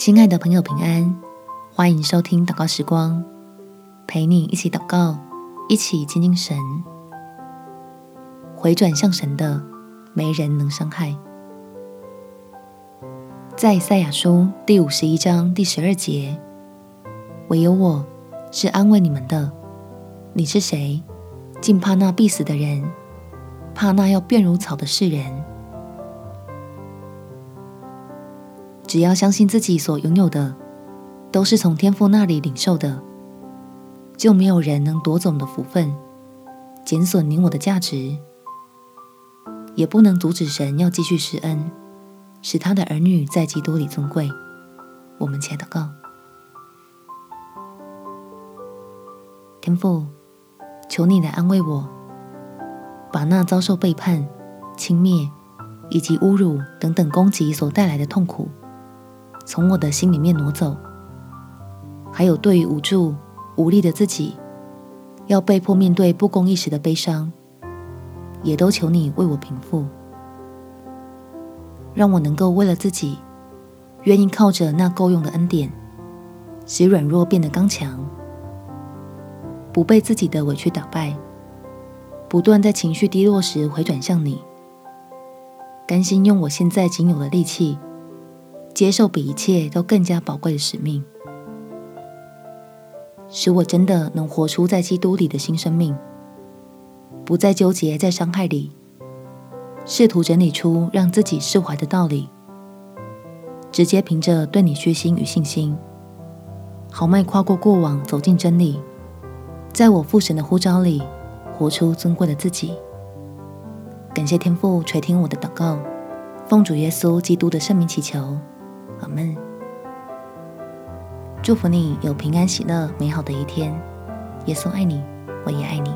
亲爱的朋友，平安！欢迎收听祷告时光，陪你一起祷告，一起亲近神。回转向神的，没人能伤害。在赛亚书第五十一章第十二节，唯有我是安慰你们的。你是谁？竟怕那必死的人，怕那要变如草的世人。只要相信自己所拥有的都是从天父那里领受的，就没有人能夺走你的福分，减损你我的价值，也不能阻止神要继续施恩，使他的儿女在基督里尊贵。我们且祷告：天父，求你来安慰我，把那遭受背叛、轻蔑以及侮辱等等攻击所带来的痛苦。从我的心里面挪走，还有对于无助无力的自己，要被迫面对不公义时的悲伤，也都求你为我平复，让我能够为了自己，愿意靠着那够用的恩典，使软弱变得刚强，不被自己的委屈打败，不断在情绪低落时回转向你，甘心用我现在仅有的力气。接受比一切都更加宝贵的使命，使我真的能活出在基督里的新生命，不再纠结在伤害里，试图整理出让自己释怀的道理，直接凭着对你虚心与信心，豪迈跨过过往，走进真理，在我父神的呼召里，活出尊贵的自己。感谢天父垂听我的祷告，奉主耶稣基督的圣名祈求。阿门，祝福你有平安喜乐美好的一天。耶稣爱你，我也爱你。